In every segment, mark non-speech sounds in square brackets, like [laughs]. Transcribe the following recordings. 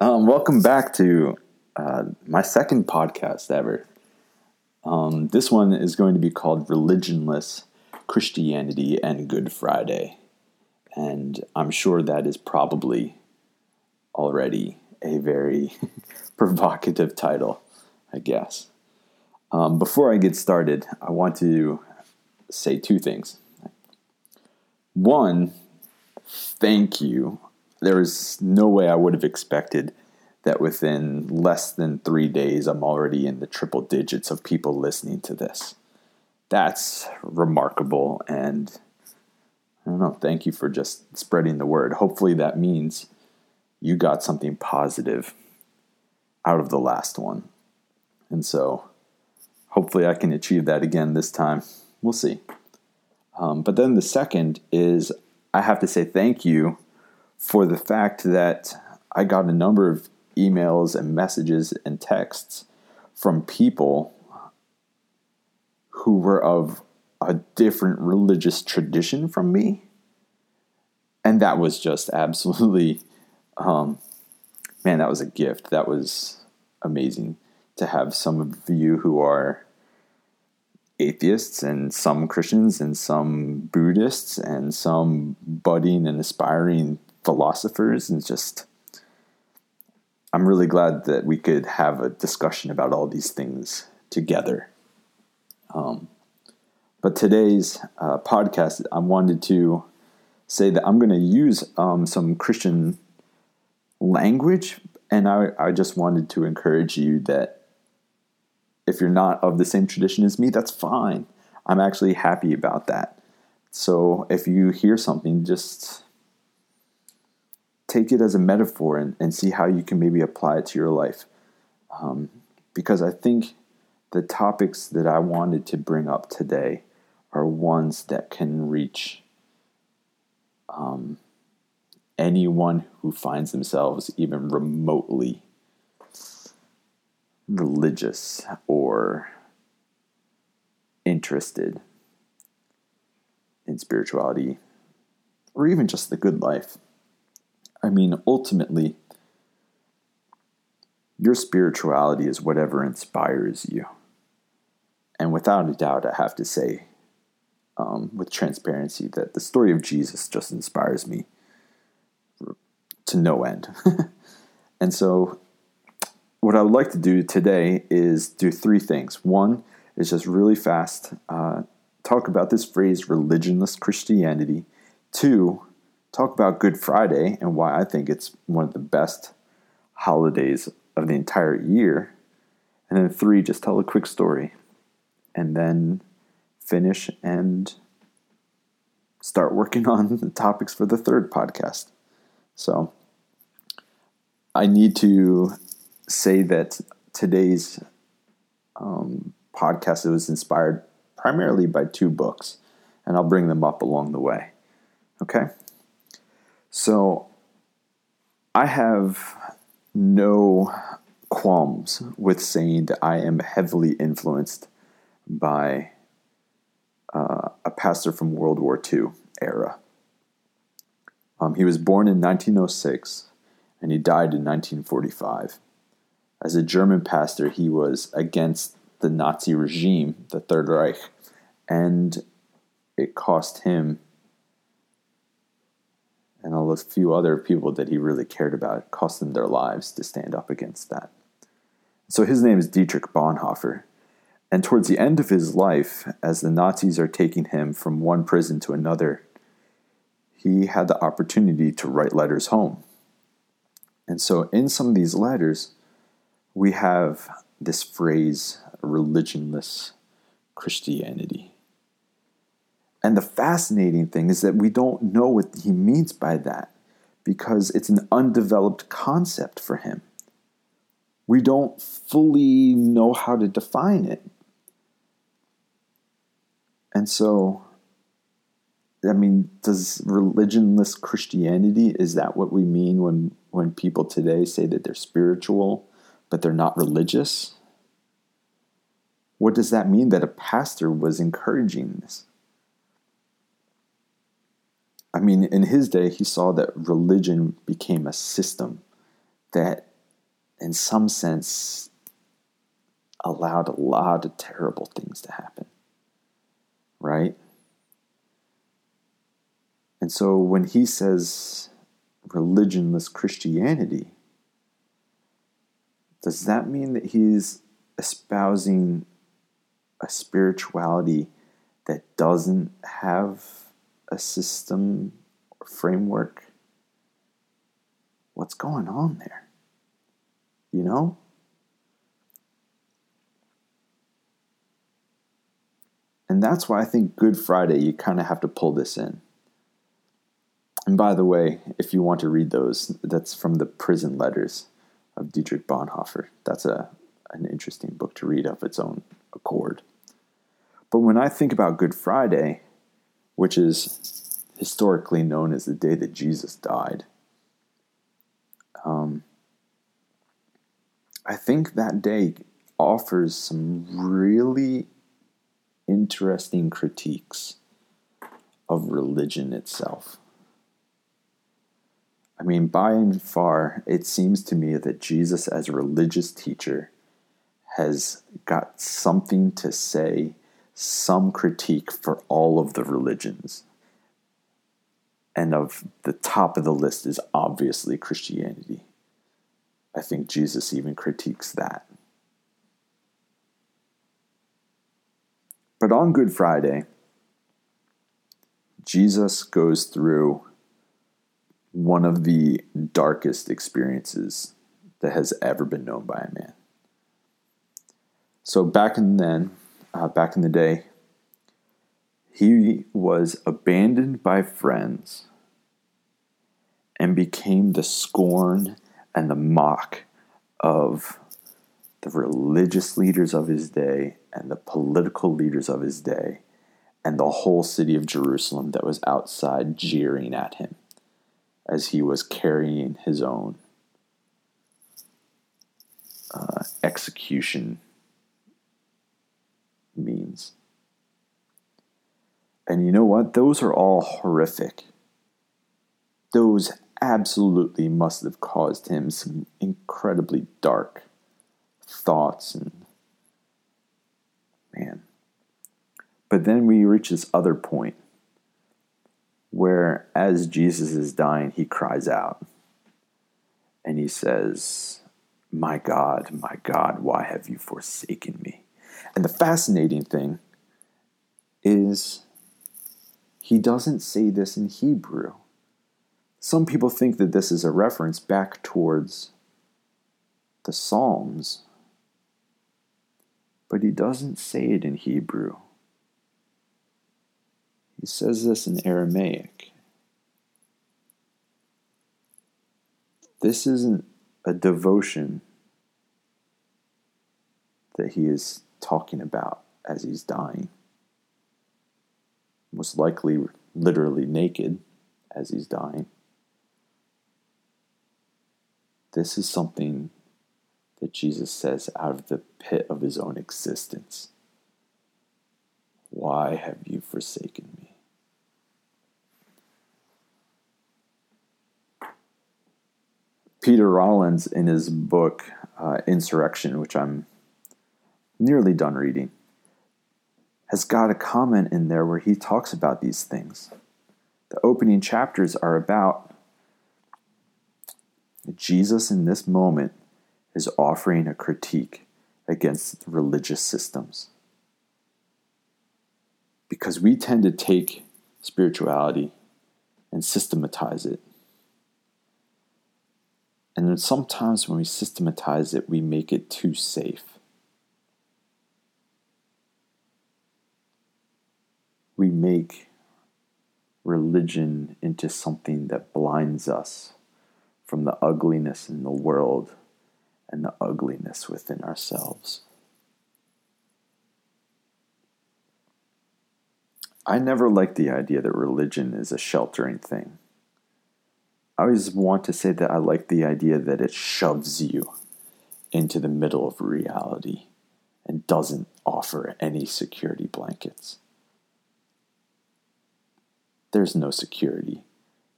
Um, welcome back to uh, my second podcast ever. Um, this one is going to be called Religionless Christianity and Good Friday. And I'm sure that is probably already a very [laughs] provocative title, I guess. Um, before I get started, I want to say two things. One, thank you. There is no way I would have expected that within less than three days, I'm already in the triple digits of people listening to this. That's remarkable. And I don't know, thank you for just spreading the word. Hopefully, that means you got something positive out of the last one. And so, hopefully, I can achieve that again this time. We'll see. Um, but then the second is I have to say thank you for the fact that I got a number of emails and messages and texts from people who were of a different religious tradition from me. And that was just absolutely, um, man, that was a gift. That was amazing to have some of you who are atheists and some Christians and some Buddhists and some budding and aspiring philosophers and just I'm really glad that we could have a discussion about all these things together. Um, but today's uh, podcast, I wanted to say that I'm going to use um, some Christian language, and I, I just wanted to encourage you that if you're not of the same tradition as me, that's fine. I'm actually happy about that. So if you hear something, just take it as a metaphor and, and see how you can maybe apply it to your life. Um, because I think the topics that I wanted to bring up today are ones that can reach um, anyone who finds themselves even remotely religious or interested in spirituality or even just the good life. I mean, ultimately, your spirituality is whatever inspires you. And without a doubt, I have to say, um, with transparency, that the story of Jesus just inspires me to no end. [laughs] and so, what I would like to do today is do three things. One is just really fast uh, talk about this phrase, religionless Christianity. Two, talk about Good Friday and why I think it's one of the best holidays of the entire year. And then three, just tell a quick story. And then finish and start working on [laughs] the topics for the third podcast. So I need to say that today's um, podcast was inspired primarily by two books, and I'll bring them up along the way. Okay? So I have no qualms with saying that I am heavily influenced by uh, a pastor from World War II era. Um, he was born in 1906 and he died in 1945. As a German pastor, he was against the Nazi regime, the Third Reich, and it cost him and all those few other people that he really cared about cost them their lives to stand up against that. So his name is Dietrich Bonhoeffer. And towards the end of his life, as the Nazis are taking him from one prison to another, he had the opportunity to write letters home. And so in some of these letters, we have this phrase, religionless Christianity. And the fascinating thing is that we don't know what he means by that because it's an undeveloped concept for him. We don't fully know how to define it. And so, I mean, does religionless Christianity, is that what we mean when, when people today say that they're spiritual, but they're not religious? What does that mean that a pastor was encouraging this? I mean, in his day, he saw that religion became a system that in some sense, allowed a lot of terrible things to happen. Right? And so when he says religionless Christianity, does that mean that he's espousing a spirituality that doesn't have a system or framework? What's going on there? You know? And that's why I think Good Friday, you kind of have to pull this in. And by the way, if you want to read those, that's from the prison letters of Dietrich Bonhoeffer. That's a, an interesting book to read of its own accord. But when I think about Good Friday, which is historically known as the day that Jesus died, um, I think that day offers some really interesting critiques of religion itself. I mean, by and far, it seems to me that Jesus, as a religious teacher, has got something to say, some critique for all of the religions. And of the top of the list is obviously Christianity. I think Jesus even critiques that. But on Good Friday, Jesus goes through one of the darkest experiences that has ever been known by a man. So back in then, uh, back in the day, he was abandoned by friends and became the scorn and the mock of the religious leaders of his day and the political leaders of his day and the whole city of Jerusalem that was outside jeering at him as he was carrying his own uh, execution means. And you know what? Those are all horrific. Those absolutely must have caused him some incredibly dark thoughts and man. But then we reach this other point where as Jesus is dying, he cries out and he says, My God, my God, why have you forsaken me? And the fascinating thing is he doesn't say this in Hebrew. Some people think that this is a reference back towards the Psalms, but he doesn't say it in Hebrew. He says this in Aramaic. This isn't a devotion that he is talking about as he's dying. Most likely, literally naked as he's dying. This is something that Jesus says out of the pit of his own existence. Why have you forsaken me? Peter Rollins, in his book uh, Insurrection, which I'm nearly done reading, has got a comment in there where he talks about these things. The opening chapters are about Jesus in this moment is offering a critique against religious systems. Because we tend to take spirituality and systematize it and then sometimes when we systematize it, we make it too safe. We make religion into something that blinds us from the ugliness in the world and the ugliness within ourselves. I never liked the idea that religion is a sheltering thing. I always want to say that I like the idea that it shoves you into the middle of reality and doesn't offer any security blankets. There's no security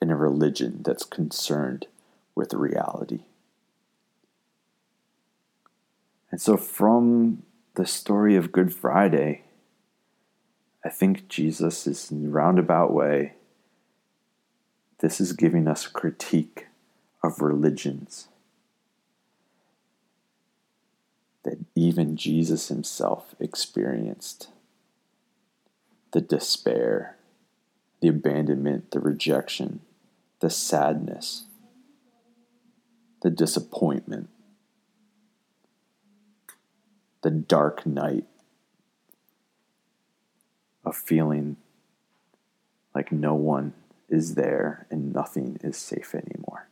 in a religion that's concerned with reality. And so, from the story of Good Friday, I think Jesus is in a roundabout way. This is giving us a critique of religions that even Jesus himself experienced the despair, the abandonment, the rejection, the sadness, the disappointment, the dark night of feeling like no one is there and nothing is safe anymore.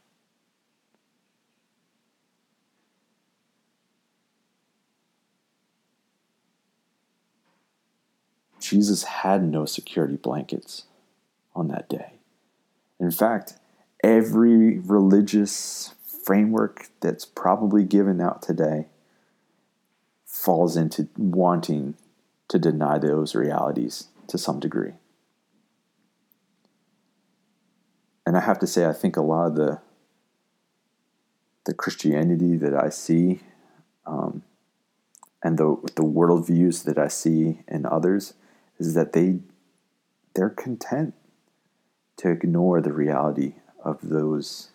Jesus had no security blankets on that day. In fact, every religious framework that's probably given out today falls into wanting to deny those realities to some degree. And I have to say, I think a lot of the the Christianity that I see um, and the the worldviews that I see in others is that they they're content to ignore the reality of those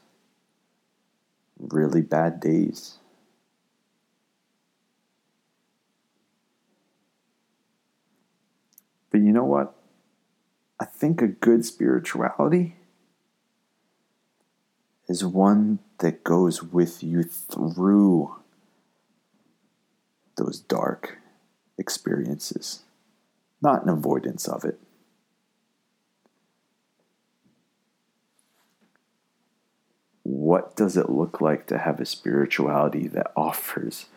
really bad days. But you know what? I think a good spirituality is one that goes with you through those dark experiences not an avoidance of it. What does it look like to have a spirituality that offers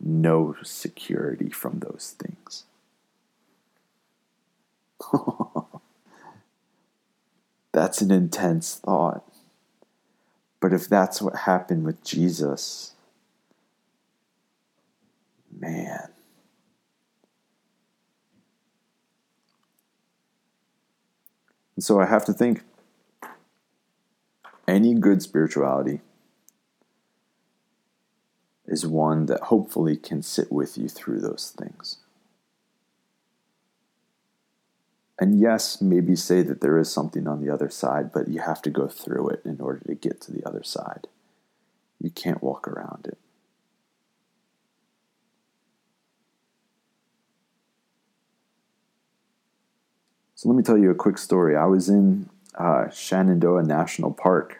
no security from those things? [laughs] that's an intense thought. But if that's what happened with Jesus, man, so I have to think any good spirituality is one that hopefully can sit with you through those things. And yes, maybe say that there is something on the other side, but you have to go through it in order to get to the other side. You can't walk around it. So let me tell you a quick story. I was in uh, Shenandoah National Park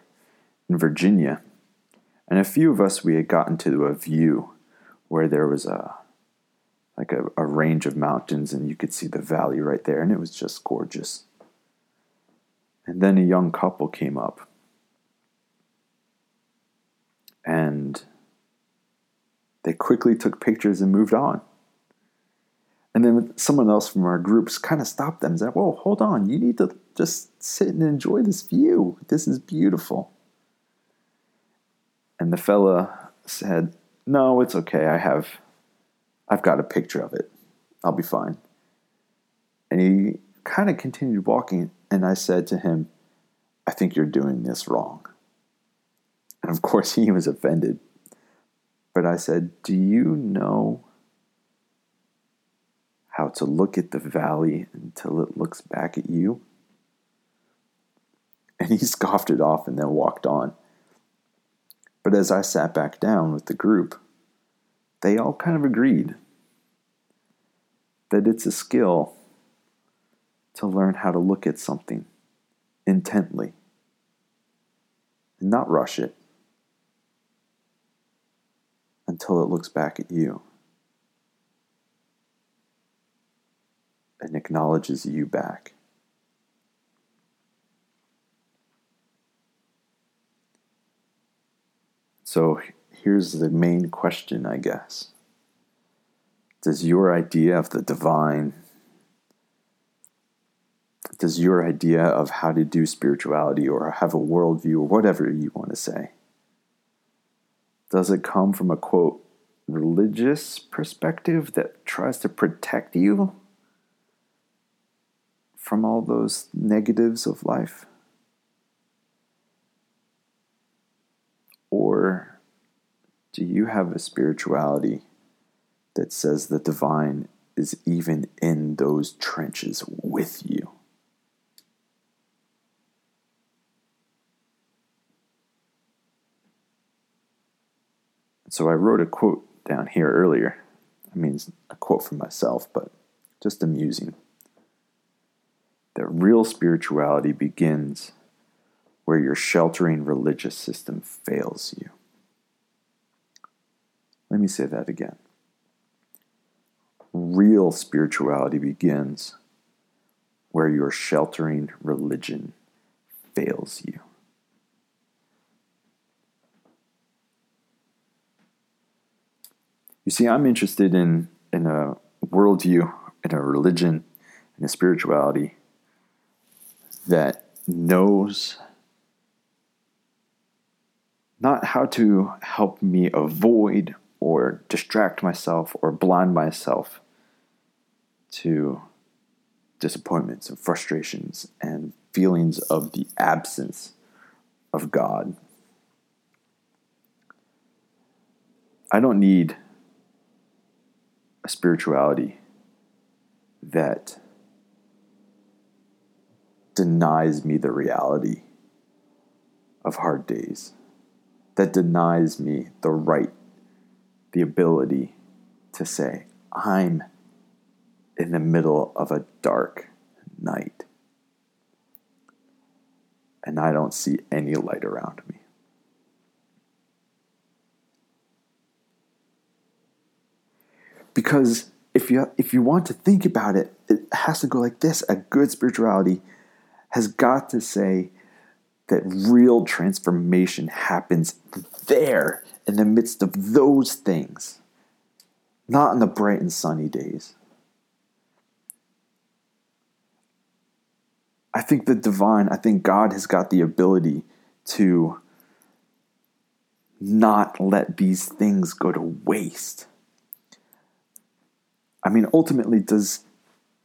in Virginia, and a few of us we had gotten to a view where there was a like a, a range of mountains, and you could see the valley right there, and it was just gorgeous. And then a young couple came up, and they quickly took pictures and moved on. And then someone else from our groups kind of stopped them and said, Whoa, hold on. You need to just sit and enjoy this view. This is beautiful. And the fella said, No, it's okay. I have, I've got a picture of it. I'll be fine. And he kind of continued walking. And I said to him, I think you're doing this wrong. And of course, he was offended. But I said, Do you know how to look at the valley until it looks back at you. And he [laughs] scoffed it off and then walked on. But as I sat back down with the group, they all kind of agreed that it's a skill to learn how to look at something intently and not rush it until it looks back at you. and acknowledges you back. So here's the main question, I guess. Does your idea of the divine, does your idea of how to do spirituality or have a worldview or whatever you want to say, does it come from a quote, religious perspective that tries to protect you from all those negatives of life? Or do you have a spirituality that says the divine is even in those trenches with you. So I wrote a quote down here earlier. I mean, it's a quote from myself, but just amusing. That real spirituality begins where your sheltering religious system fails you. Let me say that again. Real spirituality begins where your sheltering religion fails you. You see, I'm interested in, in a worldview, in a religion, in a spirituality that knows not how to help me avoid or distract myself or blind myself to disappointments and frustrations and feelings of the absence of God. I don't need a spirituality that denies me the reality of hard days, that denies me the right, the ability to say, I'm in the middle of a dark night and I don't see any light around me. Because if you if you want to think about it, it has to go like this. A good spirituality has got to say that real transformation happens there in the midst of those things, not in the bright and sunny days. I think the divine, I think God has got the ability to not let these things go to waste. I mean, ultimately, does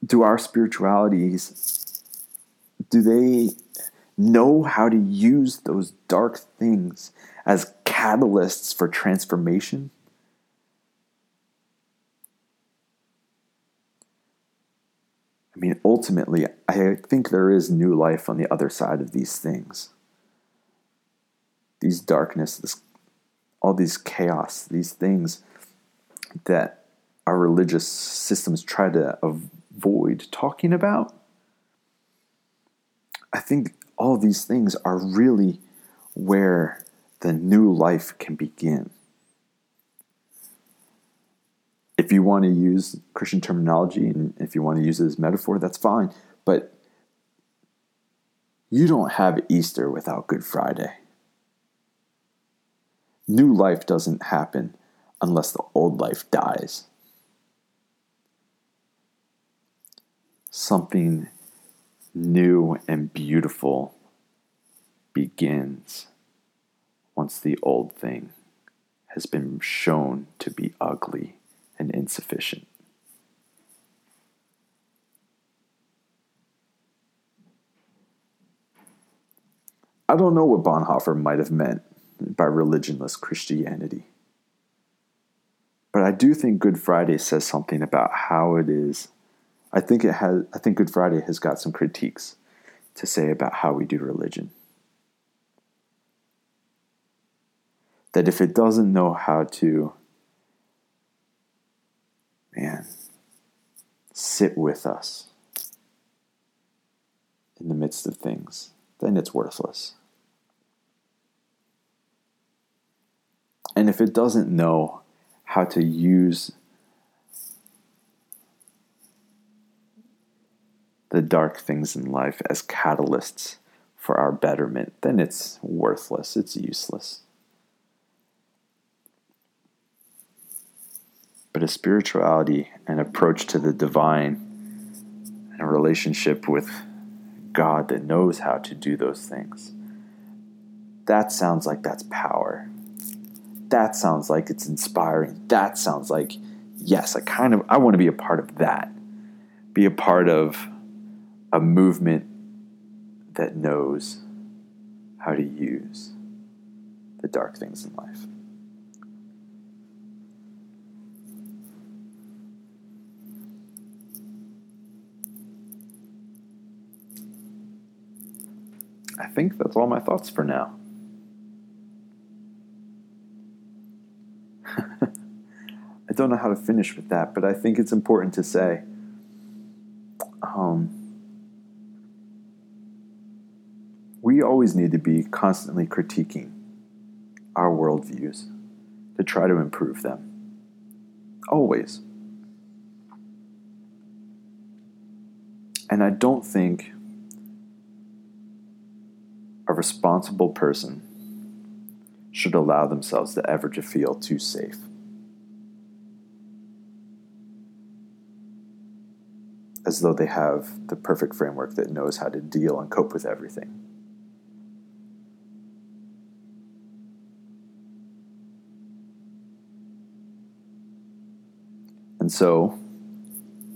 do our spiritualities do they know how to use those dark things as catalysts for transformation? I mean, ultimately, I think there is new life on the other side of these things. These darkness, this, all these chaos, these things that our religious systems try to avoid talking about. I think all these things are really where the new life can begin. If you want to use Christian terminology and if you want to use it as metaphor, that's fine. But you don't have Easter without Good Friday. New life doesn't happen unless the old life dies. something new and beautiful begins once the old thing has been shown to be ugly and insufficient. I don't know what Bonhoeffer might have meant by religionless Christianity. But I do think Good Friday says something about how it is I think it has. I think Good Friday has got some critiques to say about how we do religion. That if it doesn't know how to, man, sit with us in the midst of things, then it's worthless. And if it doesn't know how to use the dark things in life as catalysts for our betterment, then it's worthless, it's useless. But a spirituality, an approach to the divine, and a relationship with God that knows how to do those things, that sounds like that's power. That sounds like it's inspiring. That sounds like, yes, I kind of I want to be a part of that. Be a part of a movement that knows how to use the dark things in life. Think that's all my thoughts for now. [laughs] I don't know how to finish with that, but I think it's important to say um, we always need to be constantly critiquing our worldviews to try to improve them. Always. And I don't think responsible person should allow themselves to ever to feel too safe. As though they have the perfect framework that knows how to deal and cope with everything. And so,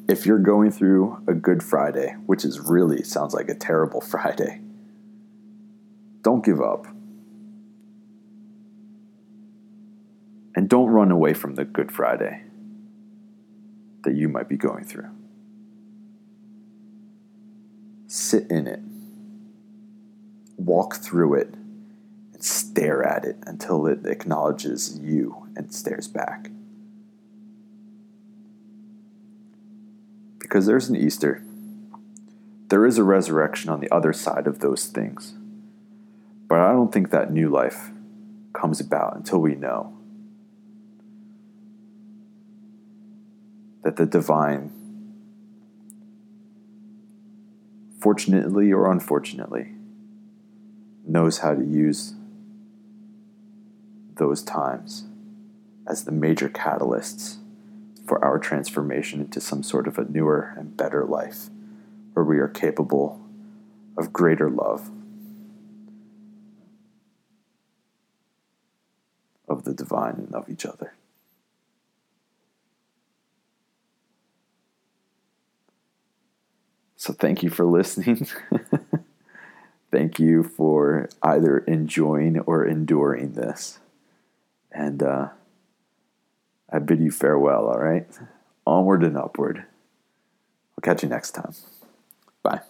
if you're going through a good Friday, which is really sounds like a terrible [laughs] Friday, don't give up. And don't run away from the Good Friday that you might be going through. Sit in it, walk through it, and stare at it until it acknowledges you and stares back. Because there's an Easter, there is a resurrection on the other side of those things. But I don't think that new life comes about until we know that the divine, fortunately or unfortunately, knows how to use those times as the major catalysts for our transformation into some sort of a newer and better life where we are capable of greater love, of the divine, and of each other. So, thank you for listening. [laughs] thank you for either enjoying or enduring this. And, uh, I bid you farewell, all right? Onward and upward. I'll catch you next time. Bye.